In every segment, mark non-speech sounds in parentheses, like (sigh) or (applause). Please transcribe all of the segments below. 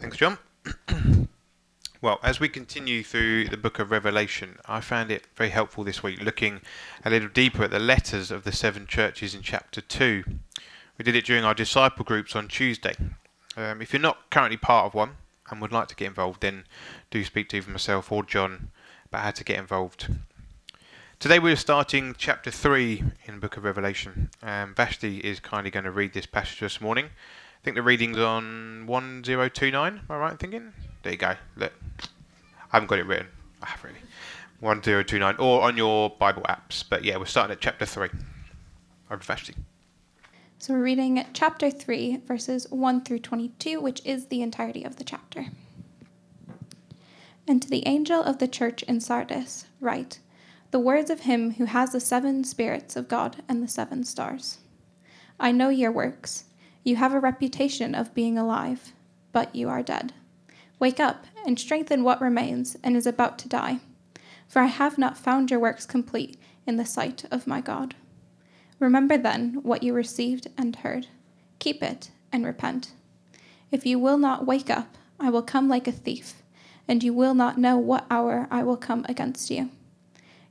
Thanks, John. (clears throat) well, as we continue through the book of Revelation, I found it very helpful this week looking a little deeper at the letters of the seven churches in chapter 2. We did it during our disciple groups on Tuesday. Um, if you're not currently part of one and would like to get involved, then do speak to either myself or John about how to get involved. Today we're starting chapter 3 in the book of Revelation. Um, Vashti is kindly going to read this passage this morning. I think the reading's on 1029. Am I right in thinking? There you go. Look. I haven't got it written. I have really. 1029. Or on your Bible apps. But yeah, we're starting at chapter 3. Over Vashti. So we're reading chapter 3, verses 1 through 22, which is the entirety of the chapter. And to the angel of the church in Sardis, write the words of him who has the seven spirits of God and the seven stars. I know your works you have a reputation of being alive, but you are dead. Wake up and strengthen what remains and is about to die, for I have not found your works complete in the sight of my God. Remember then what you received and heard. Keep it and repent. If you will not wake up, I will come like a thief, and you will not know what hour I will come against you.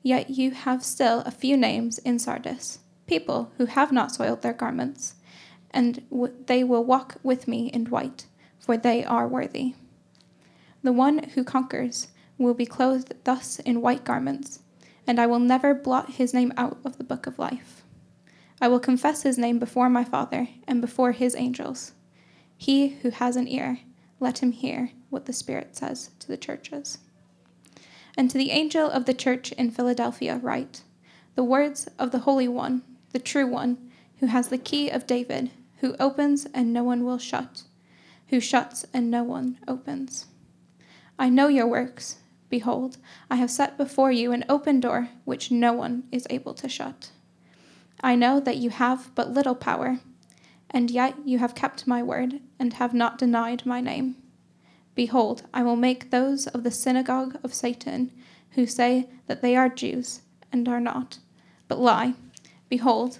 Yet you have still a few names in Sardis, people who have not soiled their garments and w- they will walk with me in white, for they are worthy. The one who conquers will be clothed thus in white garments, and I will never blot his name out of the book of life. I will confess his name before my Father and before his angels. He who has an ear, let him hear what the Spirit says to the churches. And to the angel of the church in Philadelphia, write the words of the Holy One, the true One, who has the key of David who opens and no one will shut, who shuts and no one opens. I know your works. Behold, I have set before you an open door which no one is able to shut. I know that you have but little power, and yet you have kept my word and have not denied my name. Behold, I will make those of the synagogue of Satan who say that they are Jews and are not, but lie. Behold,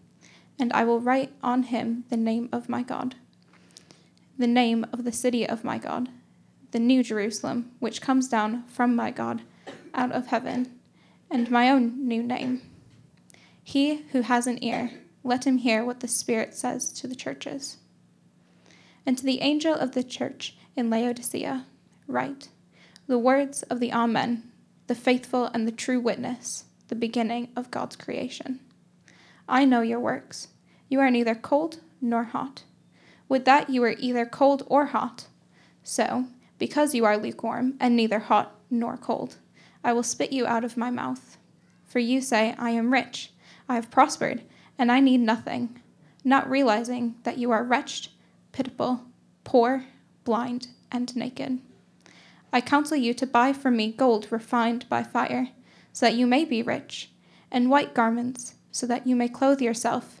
and I will write on him the name of my God, the name of the city of my God, the new Jerusalem, which comes down from my God out of heaven, and my own new name. He who has an ear, let him hear what the Spirit says to the churches. And to the angel of the church in Laodicea, write the words of the Amen, the faithful and the true witness, the beginning of God's creation. I know your works. You are neither cold nor hot. Would that you were either cold or hot. So, because you are lukewarm and neither hot nor cold, I will spit you out of my mouth. For you say, I am rich, I have prospered, and I need nothing, not realizing that you are wretched, pitiable, poor, blind, and naked. I counsel you to buy from me gold refined by fire, so that you may be rich, and white garments so that you may clothe yourself,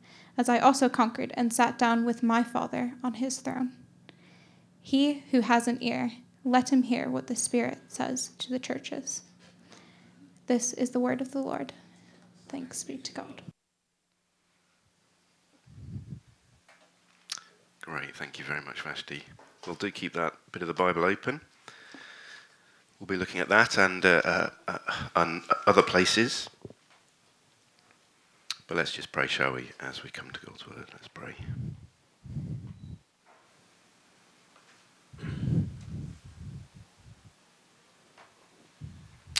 as I also conquered and sat down with my Father on his throne. He who has an ear, let him hear what the Spirit says to the churches. This is the word of the Lord. Thanks be to God. Great, thank you very much, Vashti. We'll do keep that bit of the Bible open. We'll be looking at that and uh, uh, uh, other places. But let's just pray, shall we, as we come to God's word. Let's pray.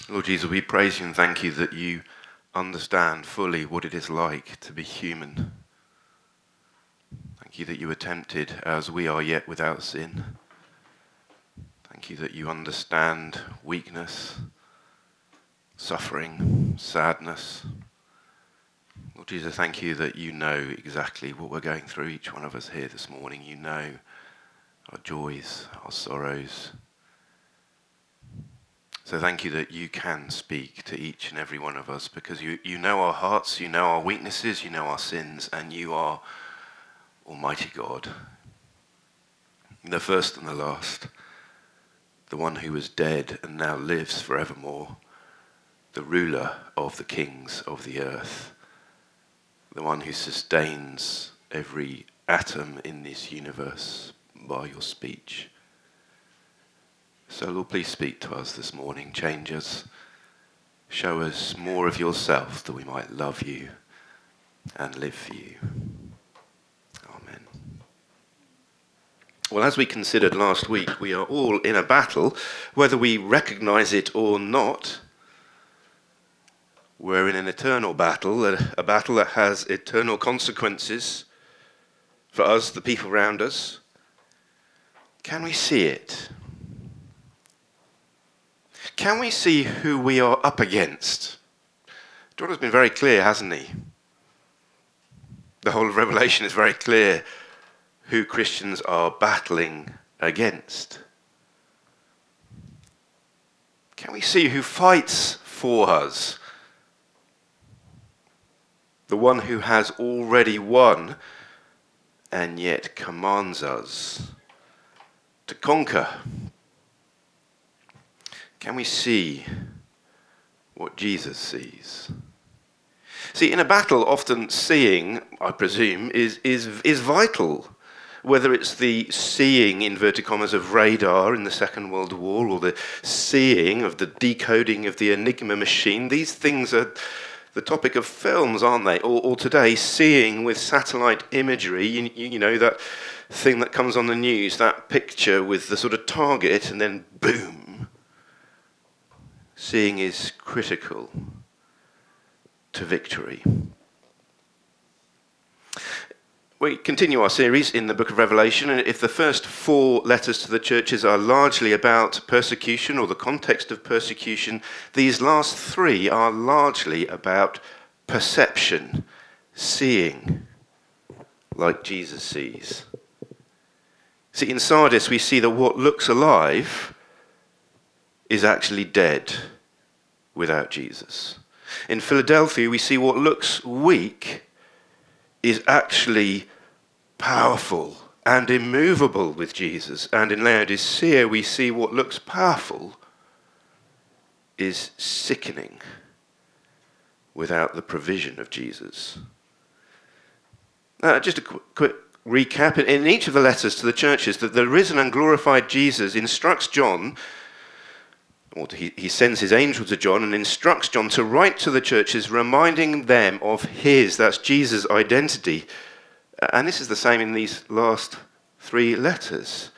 Lord Jesus, we praise you and thank you that you understand fully what it is like to be human. Thank you that you were tempted as we are yet without sin. Thank you that you understand weakness, suffering, sadness. Jesus, thank you that you know exactly what we're going through, each one of us here this morning. You know our joys, our sorrows. So thank you that you can speak to each and every one of us because you, you know our hearts, you know our weaknesses, you know our sins, and you are Almighty God, the first and the last, the one who was dead and now lives forevermore, the ruler of the kings of the earth, the one who sustains every atom in this universe by your speech. So, Lord, please speak to us this morning, change us, show us more of yourself that we might love you and live for you. Amen. Well, as we considered last week, we are all in a battle, whether we recognize it or not. We're in an eternal battle, a, battle that has eternal consequences for us, the people around us. Can we see it? Can we see who we are up against? John has been very clear, hasn't he? The whole of Revelation is very clear who Christians are battling against. Can we see who fights for us? The one who has already won and yet commands us to conquer. Can we see what Jesus sees? See, in a battle, often seeing, I presume, is, is, is vital. Whether it's the seeing, inverted commas, of radar in the Second World War or the seeing of the decoding of the Enigma machine, these things are the topic of films, aren't they? Or, or today, seeing with satellite imagery, you, you, know, that thing that comes on the news, that picture with the sort of target, and then boom. Seeing is critical to victory. We continue our series in the book of Revelation, and if the first four letters to the churches are largely about persecution or the context of persecution, these last three are largely about perception, seeing like Jesus sees. See, in Sardis, we see that what looks alive is actually dead without Jesus. In Philadelphia, we see what looks weak is actually powerful and immovable with Jesus. And in Laodicea, we see what looks powerful is sickening without the provision of Jesus. Uh, just a qu- quick recap. In each of the letters to the churches, that the risen and glorified Jesus instructs John, he, he sends his angel to John and instructs John to write to the churches, reminding them of his, that's Jesus' identity. And this is the same in these last three letters.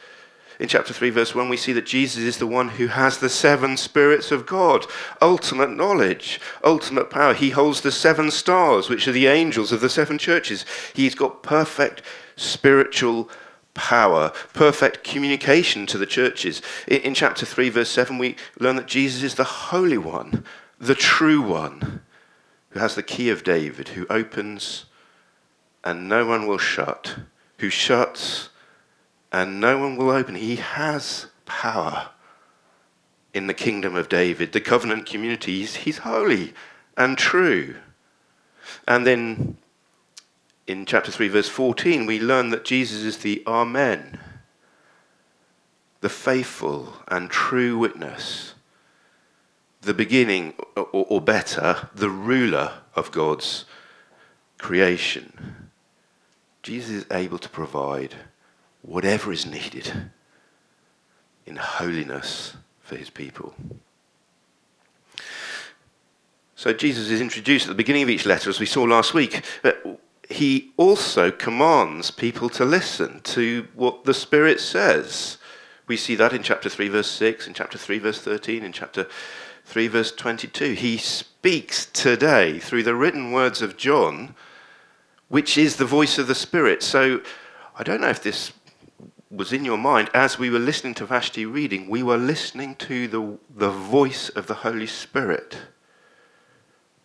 In chapter 3, verse 1, we see that Jesus is the one who has the seven spirits of God, ultimate knowledge, ultimate power. He holds the seven stars, which are the angels of the seven churches. He's got perfect spiritual power, perfect communication to the churches. In, chapter 3, verse 7, we learn that Jesus is the Holy One, the true one, who has the key of David, who opens and no one will shut, who shuts and no one will open. He has power in the kingdom of David, the covenant community. He's, he's holy and true. And then in chapter 3, verse 14, we learn that Jesus is the Amen, the faithful and true witness, the beginning, or, or better, the ruler of God's creation. Jesus is able to provide whatever is needed in holiness for his people. So Jesus is introduced at the beginning of each letter, as we saw last week he also commands people to listen to what the Spirit says. We see that in chapter 3, verse 6, in chapter 3, verse 13, in chapter 3, verse 22. He speaks today through the written words of John, which is the voice of the Spirit. So I don't know if this was in your mind. As we were listening to Vashti reading, we were listening to the, the voice of the Holy Spirit.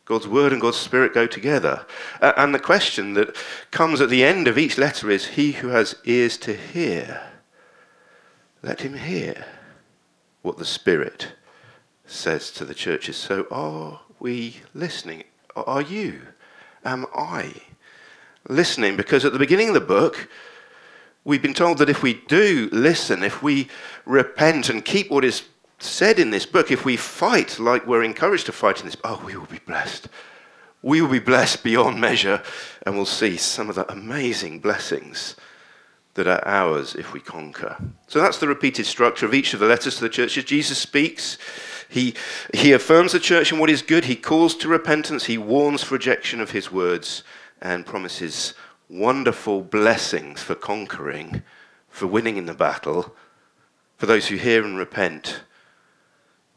God's word and God's spirit go together. Uh, and the question that comes at the end of each letter is He who has ears to hear, let him hear what the Spirit says to the churches. So are we listening? Are you? Am I listening? Because at the beginning of the book, we've been told that if we do listen, if we repent and keep what is said in this book, if we fight like we're encouraged to fight in this, oh, we will be blessed. We will be blessed beyond measure, and we'll see some of the amazing blessings that are ours if we conquer. So that's the repeated structure of each of the letters to the churches. Jesus speaks, he, he affirms the church in what is good, he calls to repentance, he warns for rejection of his words, and promises wonderful blessings for conquering, for winning in the battle, for those who hear and repent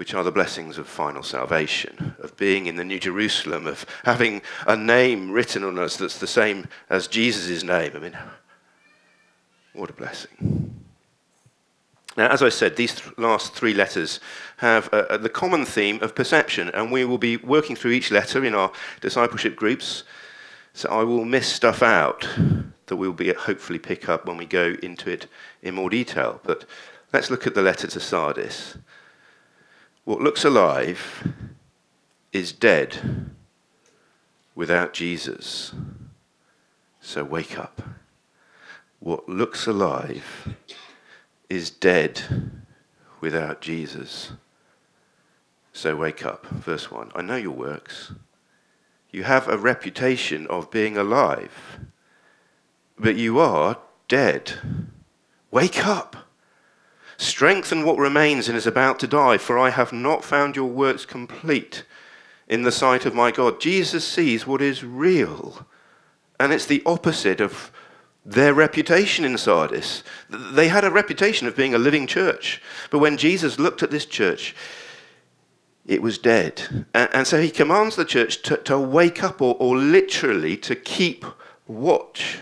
which are the blessings of final salvation, of being in the New Jerusalem, of having a name written on us that's the same as Jesus' name. I mean, what a blessing. Now, as I said, these th- last three letters have uh, uh, the common theme of perception, and we will be working through each letter in our discipleship groups. So I will miss stuff out that we'll be hopefully pick up when we go into it in more detail. But let's look at the letter to Sardis. What looks alive is dead without Jesus. So wake up. What looks alive is dead without Jesus. So wake up. Verse 1. I know your works. You have a reputation of being alive, but you are dead. Wake up. Strengthen what remains and is about to die, for I have not found your works complete in the sight of my God. Jesus sees what is real, and it's the opposite of their reputation in Sardis. They had a reputation of being a living church, but when Jesus looked at this church, it was dead. And, so he commands the church to, to wake up or, or literally to keep watch.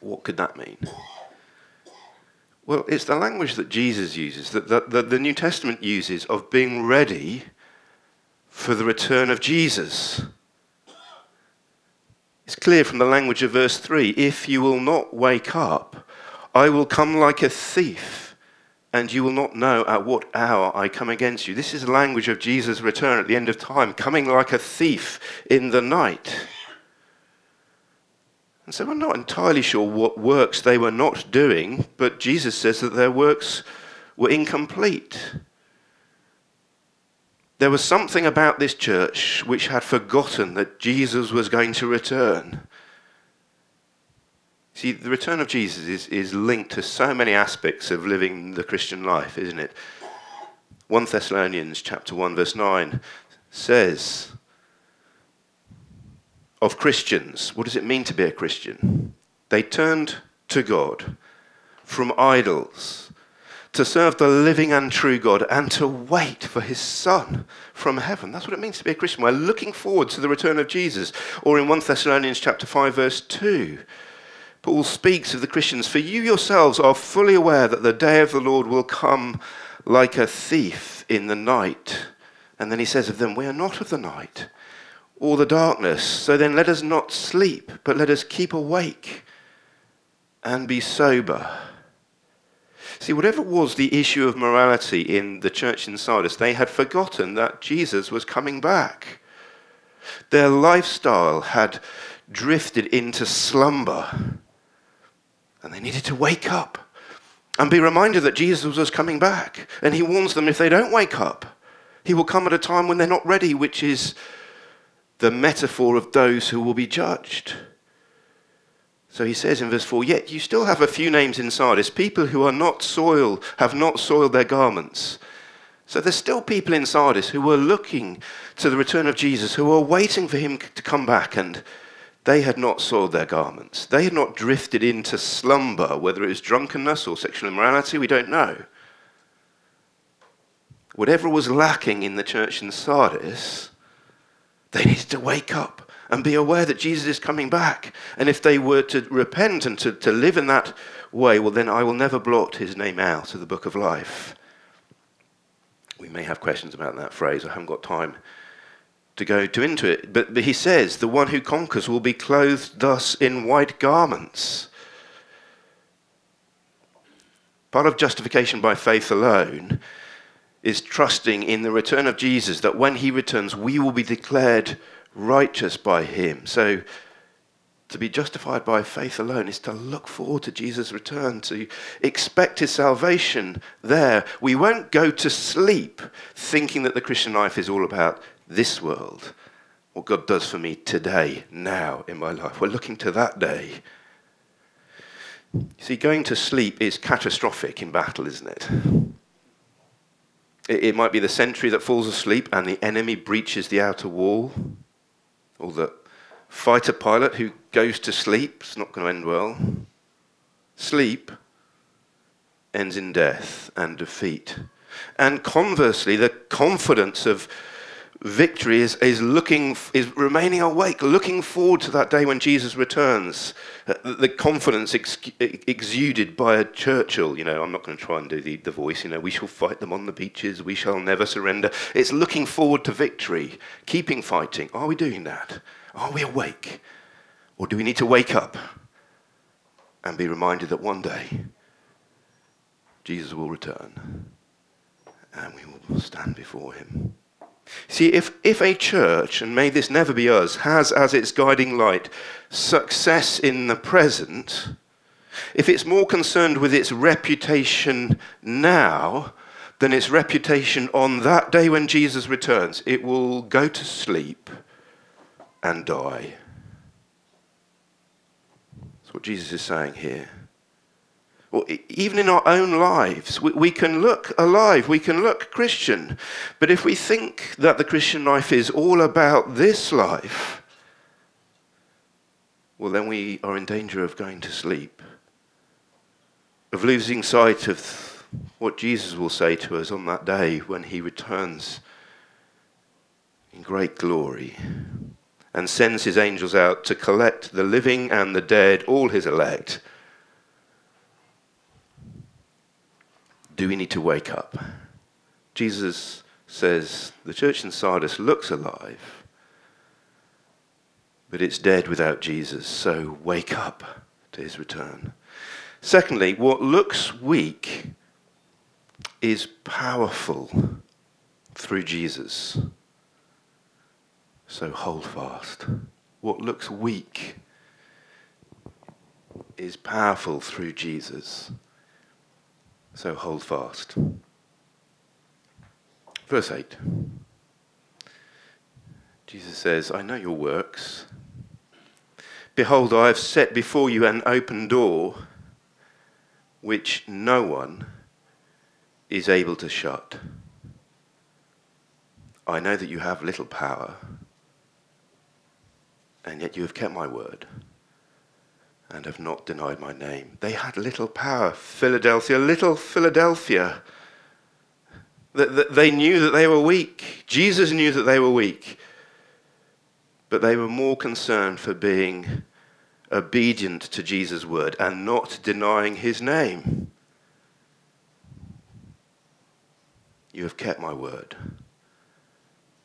What could that mean? Well, it's the language that Jesus uses, that, that the New Testament uses, of being ready for the return of Jesus. It's clear from the language of verse 3 if you will not wake up, I will come like a thief, and you will not know at what hour I come against you. This is the language of Jesus' return at the end of time, coming like a thief in the night. And so we're not entirely sure what works they were not doing, but Jesus says that their works were incomplete. There was something about this church which had forgotten that Jesus was going to return. See, the return of Jesus is, is linked to so many aspects of living the Christian life, isn't it? 1 Thessalonians chapter 1 verse 9 says of Christians. What does it mean to be a Christian? They turned to God from idols to serve the living and true God and to wait for his Son from heaven. That's what it means to be a Christian. We're looking forward to the return of Jesus. Or in 1 Thessalonians chapter 5 verse 2, Paul speaks of the Christians, for you yourselves are fully aware that the day of the Lord will come like a thief in the night. And then he says of them, we are not of the night or the darkness. So then let us not sleep, but let us keep awake and be sober. See, whatever was the issue of morality in the church in Sardis, they had forgotten that Jesus was coming back. Their lifestyle had drifted into slumber, and they needed to wake up and be reminded that Jesus was coming back. And he warns them if they don't wake up, he will come at a time when they're not ready, which is the metaphor of those who will be judged. So he says in verse 4 Yet you still have a few names in Sardis, people who are not soiled, have not soiled their garments. So there's still people in Sardis who were looking to the return of Jesus, who were waiting for him to come back, and they had not soiled their garments. They had not drifted into slumber, whether it was drunkenness or sexual immorality, we don't know. whatever was lacking in the church in Sardis, they needed to wake up and be aware that Jesus is coming back. And if they were to repent and to, to live in that way, well, then I will never blot his name out of the book of life. We may have questions about that phrase. I haven't got time to go to into it. But, but he says, the one who conquers will be clothed thus in white garments. Part of justification by faith alone is trusting in the return of Jesus, that when he returns, we will be declared righteous by him. So, to be justified by faith alone is to look forward to Jesus' return, to expect his salvation there. We won't go to sleep thinking that the Christian life is all about this world, what God does for me today, now in my life. We're looking to that day. See, going to sleep is catastrophic in battle, isn't it? It, might be the sentry that falls asleep and the enemy breaches the outer wall, or the fighter pilot who goes to sleep. It's not going to end well. Sleep ends in death and defeat. And conversely, the confidence of victory is, is looking is remaining awake looking forward to that day when jesus returns. Uh, the confidence ex- exuded by a churchill you know i'm not going to try and do the, the voice you know we shall fight them on the beaches we shall never surrender. It's looking forward to victory keeping fighting. Are we doing that? Are we awake? Or do we need to wake up and be reminded that one day jesus will return and we will stand before him See, if, if a church, and may this never be us, has as its guiding light success in the present, if it's more concerned with its reputation now than its reputation on that day when Jesus returns, it will go to sleep and die. That's what Jesus is saying here. Even in our own lives, we, we can look alive, we can look Christian. But if we think that the Christian life is all about this life, well, then we are in danger of going to sleep, of losing sight of what Jesus will say to us on that day when he returns in great glory and sends his angels out to collect the living and the dead, all his elect do we need to wake up? Jesus says the church in Sardis looks alive, but it's dead without Jesus, so wake up to his return. Secondly, what looks weak is powerful through Jesus. So hold fast. What looks weak is powerful through Jesus. So hold fast. Verse 8. Jesus says, I know your works. Behold, I have set before you an open door which no one is able to shut. I know that you have little power, and yet you have kept my word and have not denied my name. They had little power. Philadelphia, little Philadelphia. They knew that they were weak. Jesus knew that they were weak. But they were more concerned for being obedient to Jesus' word and not denying his name. You have kept my word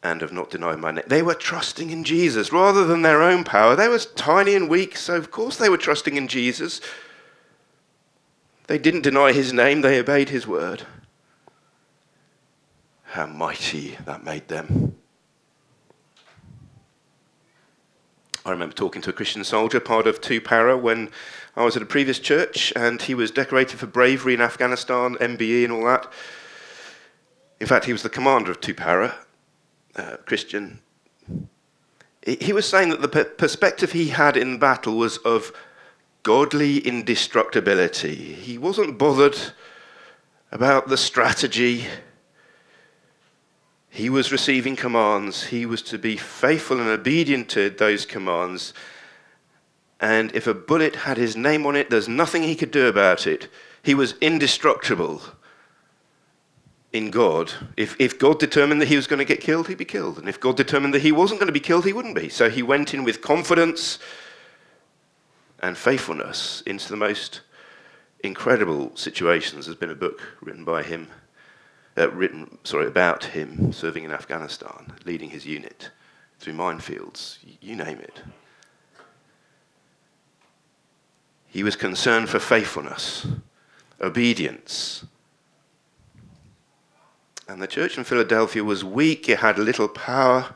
and have not denied my name. They were trusting in Jesus rather than their own power. They were tiny and weak, so of course they were trusting in Jesus. They didn't deny his name, they obeyed his word. How mighty that made them. I remember talking to a Christian soldier, part of 2 Para, when I was at a previous church, and he was decorated for bravery in Afghanistan, MBE, and all that. In fact, he was the commander of 2 Para, uh, Christian, he was saying that the perspective he had in battle was of godly indestructibility. He wasn't bothered about the strategy. He was receiving commands. He was to be faithful and obedient to those commands. And if a bullet had his name on it, there's nothing he could do about it. He was indestructible. In God. If, if God determined that he was going to get killed, he'd be killed. And if God determined that he wasn't going to be killed, he wouldn't be. So he went in with confidence and faithfulness into the most incredible situations. There's been a book written by him, uh, written sorry about him serving in Afghanistan, leading his unit through minefields, you name it. He was concerned for faithfulness, obedience. And the church in Philadelphia was weak, it had little power,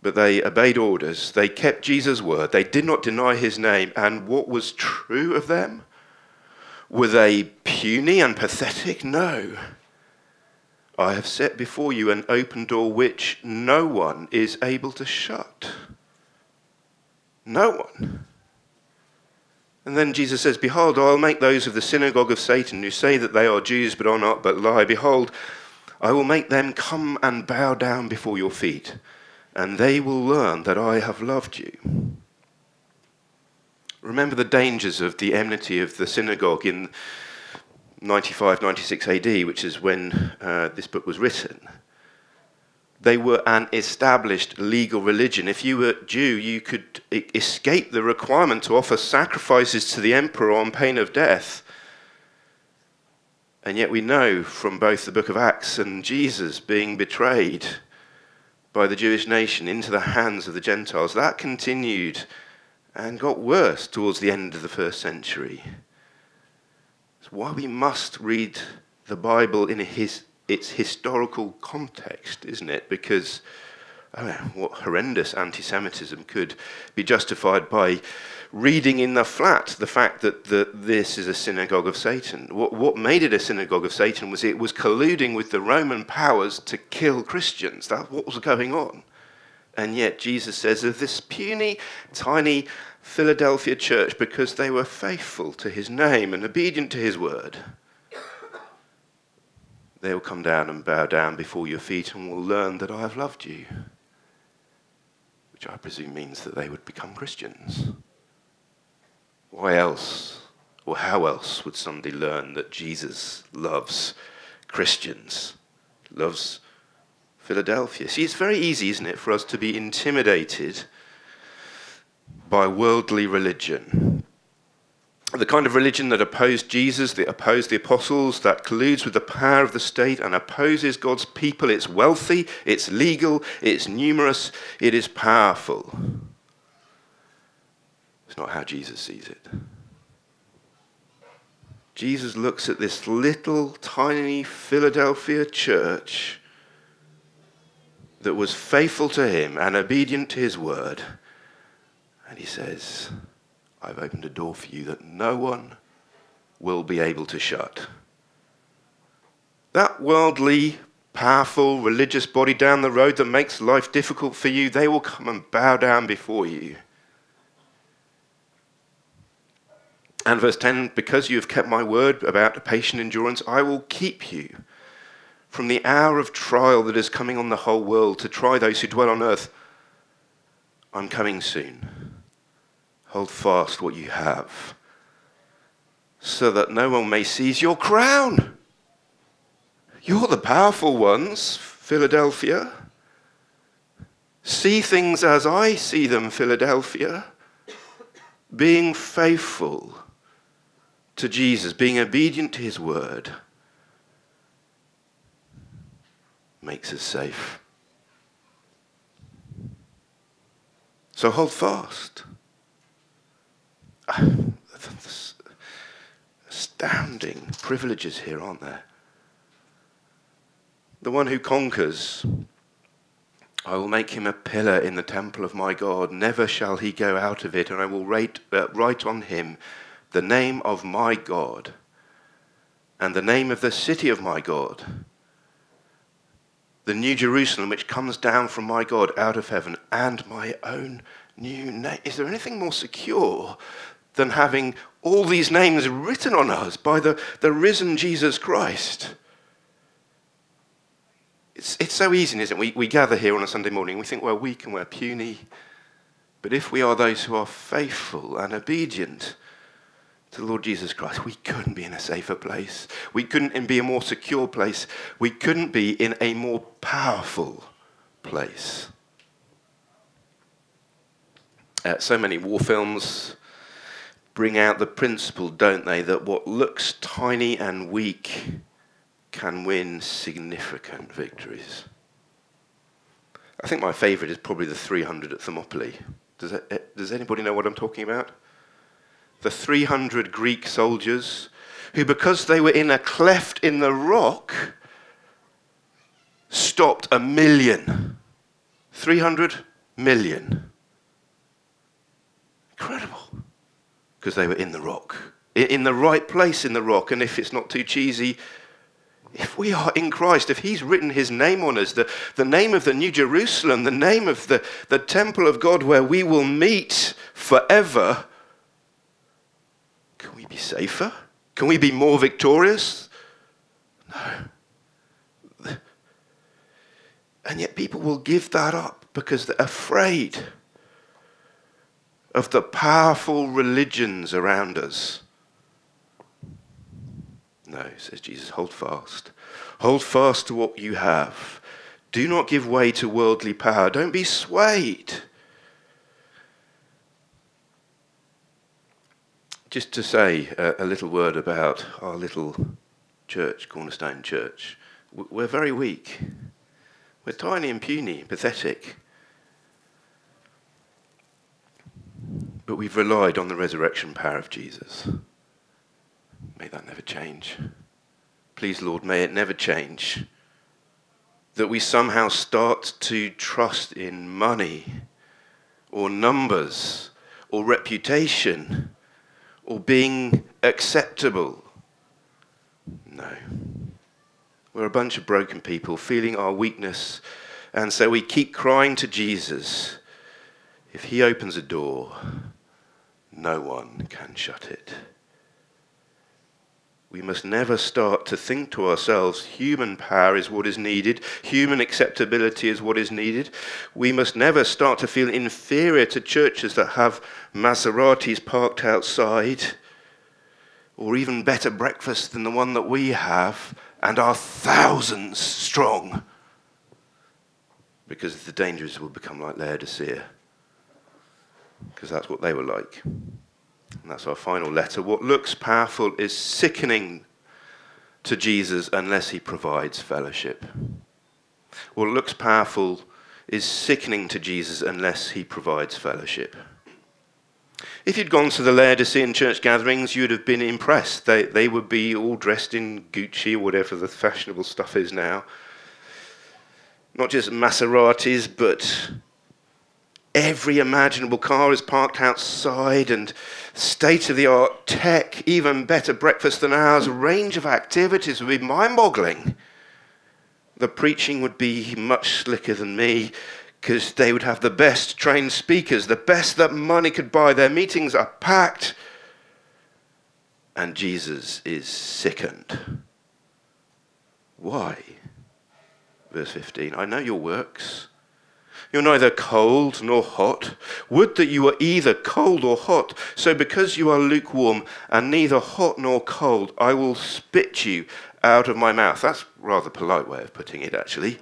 but they obeyed orders. They kept Jesus' word. They did not deny his name. And what was true of them? Were they puny and pathetic? No. I have set before you an open door which no one is able to shut. No one. And then Jesus says, Behold, I'll make those of the synagogue of Satan who say that they are Jews but are not, but lie. Behold, I will make them come and bow down before your feet, and they will learn that I have loved you. Remember the dangers of the enmity of the synagogue in 95 96 AD, which is when uh, this book was written. They were an established legal religion. If you were Jew, you could escape the requirement to offer sacrifices to the emperor on pain of death. And yet we know from both the book of Acts and Jesus being betrayed by the Jewish nation into the hands of the Gentiles, that continued and got worse towards the end of the first century. It's why we must read the Bible in his, its historical context, isn't it? Because what horrendous anti Semitism could be justified by reading in the flat the fact that the, this is a synagogue of Satan. What, what made it a synagogue of Satan was it was colluding with the Roman powers to kill Christians. That's what was going on. And yet Jesus says of this puny, tiny Philadelphia church, because they were faithful to his name and obedient to his word, they will come down and bow down before your feet and will learn that I have loved you. Which I presume means that they would become Christians. Why else, or how else, would somebody learn that Jesus loves Christians, loves Philadelphia? See, it's very easy, isn't it, for us to be intimidated by worldly religion. The kind of religion that opposed Jesus, that opposed the apostles, that colludes with the power of the state and opposes God's people. It's wealthy, it's legal, it's numerous, it is powerful It's not how Jesus sees it. Jesus looks at this little tiny Philadelphia church that was faithful to him and obedient to his word. And he says, I've opened a door for you that no one will be able to shut. That worldly, powerful, religious body down the road that makes life difficult for you, they will come and bow down before you. And verse 10 Because you have kept my word about patient endurance, I will keep you from the hour of trial that is coming on the whole world to try those who dwell on earth. I'm coming soon. Hold fast what you have, so that no one may seize your crown. You're the powerful ones, Philadelphia. See things as I see them, Philadelphia. Being faithful to Jesus, being obedient to his word, makes us safe. So hold fast. Astounding privileges here, aren't there? The one who conquers, I will make him a pillar in the temple of my God. Never shall he go out of it, and I will write, uh, write on him the name of my God and the name of the city of my God, the new Jerusalem which comes down from my God out of heaven, and my own new name. Is there anything more secure than having all these names written on us by the, the risen Jesus Christ? It's, it's so easy, isn't it? We, we gather here on a Sunday morning, we think we're weak and we're puny. But if we are those who are faithful and obedient, to the Lord Jesus Christ, we couldn't be in a safer place. We couldn't be in a more secure place. We couldn't be in a more powerful place. Uh, so many war films bring out the principle, don't they, that what looks tiny and weak can win significant victories. I think my favourite is probably the 300 at Thermopylae. Does, that, eh, does anybody know what I'm talking about? The 300 Greek soldiers who, because they were in a cleft in the rock, stopped a million. 300 million. Incredible. Because they were in the rock, in the right place in the rock. And if it's not too cheesy, if we are in Christ, if He's written His name on us, the, the name of the New Jerusalem, the name of the, the temple of God where we will meet forever, can we be safer? Can we be more victorious? No. And yet people will give that up because they're afraid of the powerful religions around us no, says Jesus, hold fast. Hold fast to what you have. Do not give way to worldly power. Don't be swayed. Just to say a, a little word about our little church, Cornerstone Church. We're very weak. We're tiny and puny, pathetic. We've relied on the resurrection power of Jesus. May that never change. Please, Lord, may it never change. That we somehow start to trust in money or numbers or reputation or being acceptable. No. We're a bunch of broken people feeling our weakness, and so we keep crying to Jesus. If he opens a door, no one can shut it. We must never start to think to ourselves human power is what is needed, human acceptability is what is needed. We must never start to feel inferior to churches that have Maseratis parked outside, or even better breakfast than the one that we have, and are thousands strong. Because the dangers will become like Laodicea, because that's what they were like. And that's our final letter. What looks powerful is sickening to Jesus unless he provides fellowship. What looks powerful is sickening to Jesus unless he provides fellowship. If you'd gone to the Laodicean church gatherings, you'd have been impressed. They, they would be all dressed in Gucci or whatever the fashionable stuff is now. Not just Maseratis, but every imaginable car is parked outside and state of the art tech, even better breakfast than ours, a range of activities would be mind boggling. The preaching would be much slicker than me because they would have the best trained speakers, the best that money could buy. Their meetings are packed. And Jesus is sickened. Why? Verse 15 I know your works you're neither cold nor hot. Would that you were either cold or hot. So because you are lukewarm and neither hot nor cold, I will spit you out of my mouth. That's rather polite way of putting it, actually.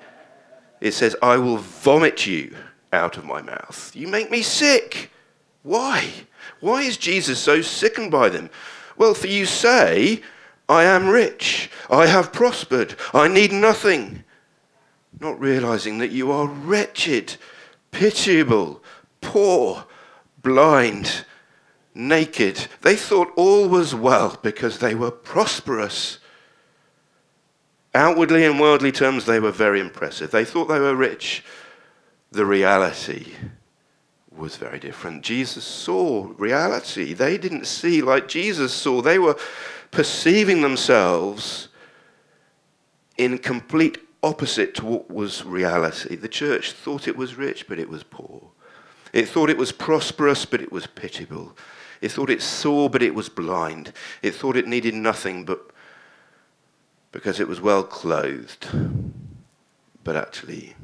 It says, I will vomit you out of my mouth. You make me sick. Why? Why is Jesus so sickened by them? Well, for you say, I am rich, I have prospered, I need nothing not realizing that you are wretched, pitiable, poor, blind, naked. They thought all was well because they were prosperous. Outwardly, in worldly terms, they were very impressive. They thought they were rich. The reality was very different. Jesus saw reality. They didn't see like Jesus saw. They were perceiving themselves in complete opposite to what was reality. The church thought it was rich, but it was poor. It thought it was prosperous, but it was pitiable. It thought it saw, but it was blind. It thought it needed nothing, but because it was well clothed. But actually,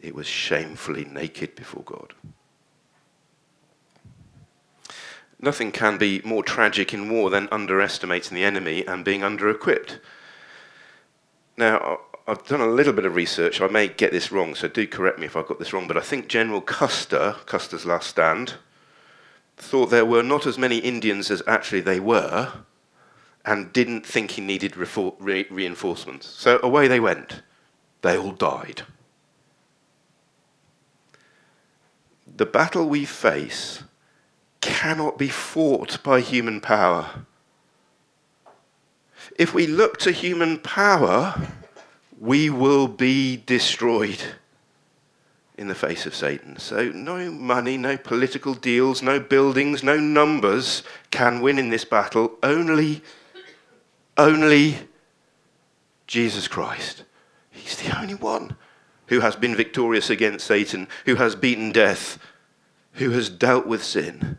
it was shamefully naked before God. Nothing can be more tragic in war than underestimating the enemy and being under equipped. Now, I've done a little bit of research. I may get this wrong, so do correct me if I've got this wrong. But I think General Custer, Custer's last stand, thought there were not as many Indians as actually they were, and didn't think he needed re- reinforcements. So away they went. They all died. The battle we face cannot be fought by human power. If we look to human power, we will be destroyed in the face of Satan. So, no money, no political deals, no buildings, no numbers can win in this battle. Only, only Jesus Christ. He's the only one who has been victorious against Satan, who has beaten death, who has dealt with sin.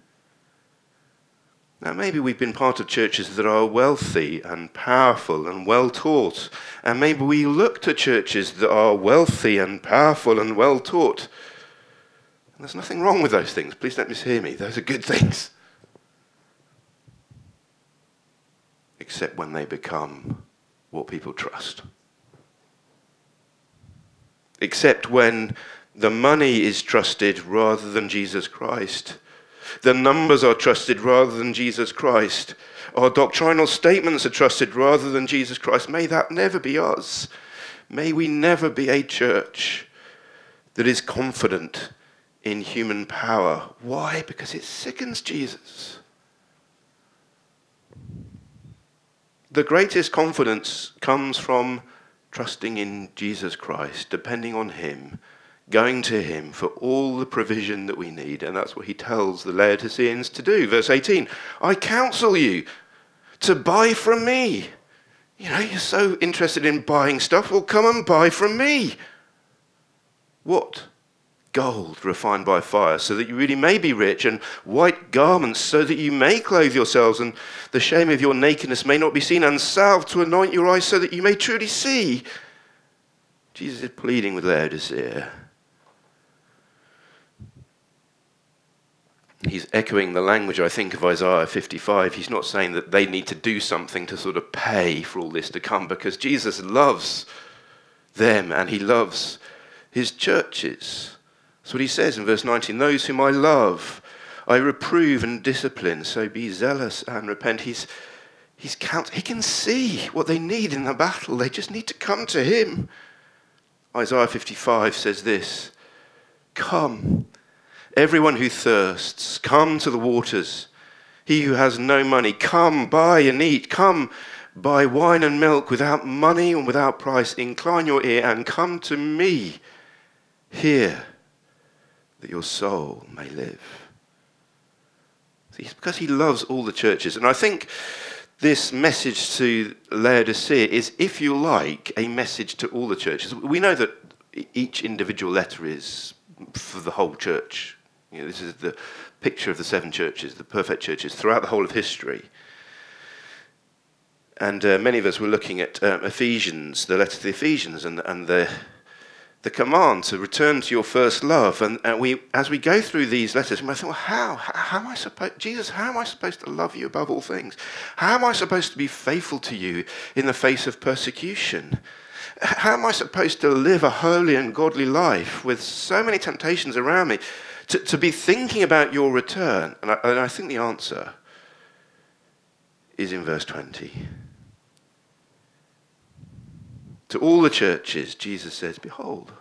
Now, maybe we've been part of churches that are wealthy and powerful and well taught, and maybe we look to churches that are wealthy and powerful and well taught. And there's nothing wrong with those things. Please don't mishear me. Those are good (laughs) things. Except when they become what people trust. Except when the money is trusted rather than Jesus Christ the numbers are trusted rather than Jesus Christ. Our doctrinal statements are trusted rather than Jesus Christ. May that never be us. May we never be a church that is confident in human power. Why? Because it sickens Jesus. The greatest confidence comes from trusting in Jesus Christ, depending on Him going to him for all the provision that we need. And that's what he tells the Laodiceans to do. Verse 18 I counsel you to buy from me. You know, you're so interested in buying stuff. Well, come and buy from me. What? Gold refined by fire, so that you really may be rich, and white garments, so that you may clothe yourselves, and the shame of your nakedness may not be seen, and salve to anoint your eyes, so that you may truly see. Jesus is pleading with Laodicea he's echoing the language, I think, of Isaiah 55. He's not saying that they need to do something to sort of pay for all this to come because Jesus loves them and he loves his churches. That's what he says in verse 19 Those whom I love, I reprove and discipline, so be zealous and repent. He's, he's count, he can see what they need in the battle, they just need to come to him. Isaiah 55 says this Come Everyone who thirsts, come to the waters. He who has no money, come buy and eat. Come buy wine and milk without money and without price. Incline your ear and come to me. Hear that your soul may live. It's because he loves all the churches. And I think this message to Laodicea is, if you like, a message to all the churches. We know that each individual letter is for the whole church you know, this is the picture of the seven churches, the perfect churches, throughout the whole of history. And uh, many of us were looking at um, Ephesians, the letter to the Ephesians, and, and the, the command to return to your first love. And, and we, as we go through these letters, we might think, well, how? how? How am I supposed, Jesus, how am I supposed to love you above all things? How am I supposed to be faithful to you in the face of persecution? How am I supposed to live a holy and godly life with so many temptations around me? To, to be thinking about your return? And I, and I think the answer is in verse 20. To all the churches, Jesus says, Behold,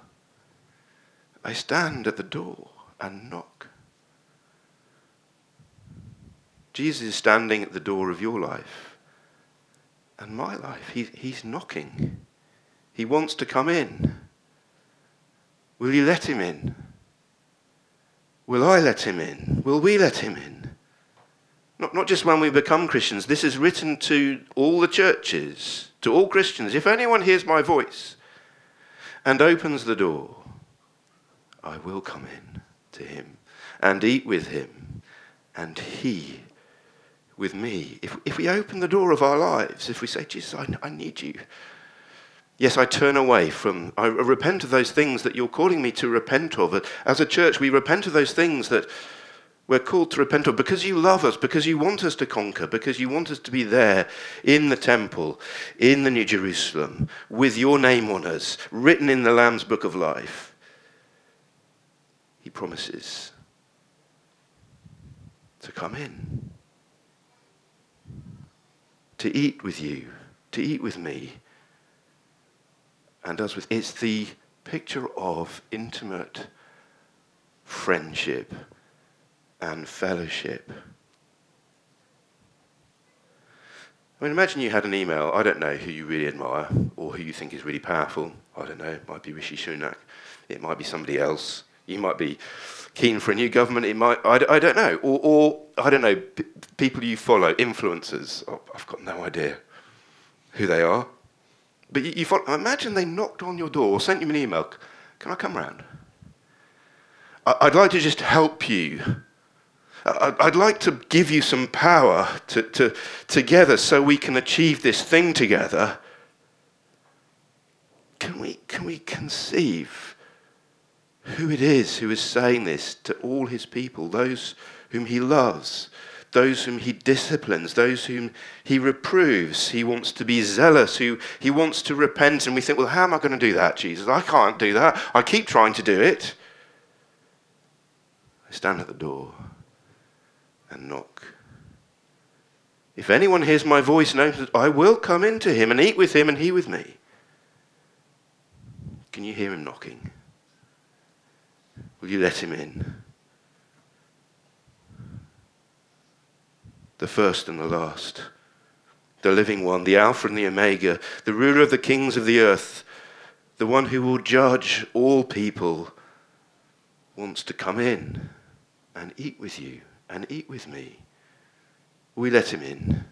I stand at the door and knock. Jesus is standing at the door of your life and my life. He, he's knocking. He wants to come in. Will you let him in? Will I let him in? Will we let him in? Not, not just when we become Christians. This is written to all the churches, to all Christians. If anyone hears my voice and opens the door, I will come in to him and eat with him and he with me. If, if we open the door of our lives, if we say, Jesus, I, I need you, Yes, I turn away from, I repent of those things that you're calling me to repent of. As a church, we repent of those things that We're called to repent of because you love us, because you want us to conquer, because you want us to be there in the temple, in the New Jerusalem, with your name on us, written in the Lamb's book of life. He promises to come in, to eat with you, to eat with me, and us with. It's the picture of intimate friendship and fellowship. I mean, imagine you had an email. I don't know who you really admire or who you think is really powerful. I don't know. It might be Rishi Sunak. It might be somebody else. You might be keen for a new government. It might. I, I don't know. Or, or I don't know. P- people you follow, influencers. Oh, I've got no idea who they are. But you, you follow, imagine they knocked on your door or sent you an email. Can I come round? I, I'd like to just help you I'd like to give you some power to, to, together so we can achieve this thing together. Can we, can we conceive who it is who is saying this to all his people, those whom he loves, those whom he disciplines, those whom he reproves? He wants to be zealous, who he wants to repent. And we think, well, how am I going to do that, Jesus? I can't do that. I keep trying to do it. I stand at the door and knock. If anyone hears my voice and opens, I will come into him and eat with him and he with me. Can you hear him knocking? Will you let him in? The first and the last, the living one, the Alpha and the Omega, the ruler of the kings of the earth, the one who will judge all people, wants to come in and eat with you and eat with me. We let him in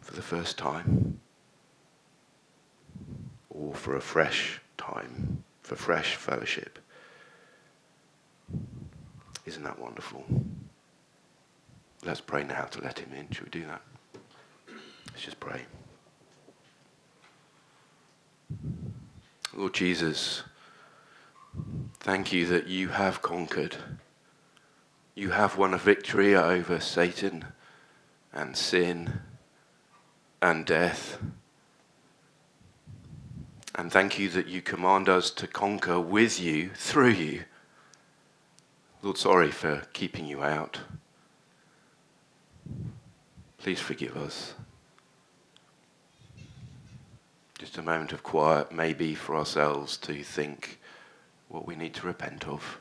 for the first time or for a fresh time, for fresh fellowship. Isn't that wonderful? Let's pray now to let him in. Should we do that? Let's just pray. Lord Jesus, thank you that you have conquered you have won a victory over Satan and sin and death. And thank you that you command us to conquer with you, through you. Lord, sorry for keeping you out. Please forgive us. Just a moment of quiet, maybe for ourselves to think what we need to repent of.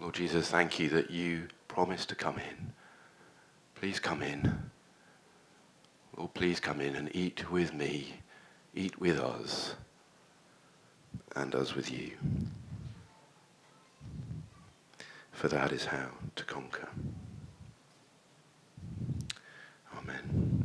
Lord Jesus, thank you that you promised to come in. Please come in. Lord, please come in and eat with me, eat with us, and us with you for that is how to conquer. Amen.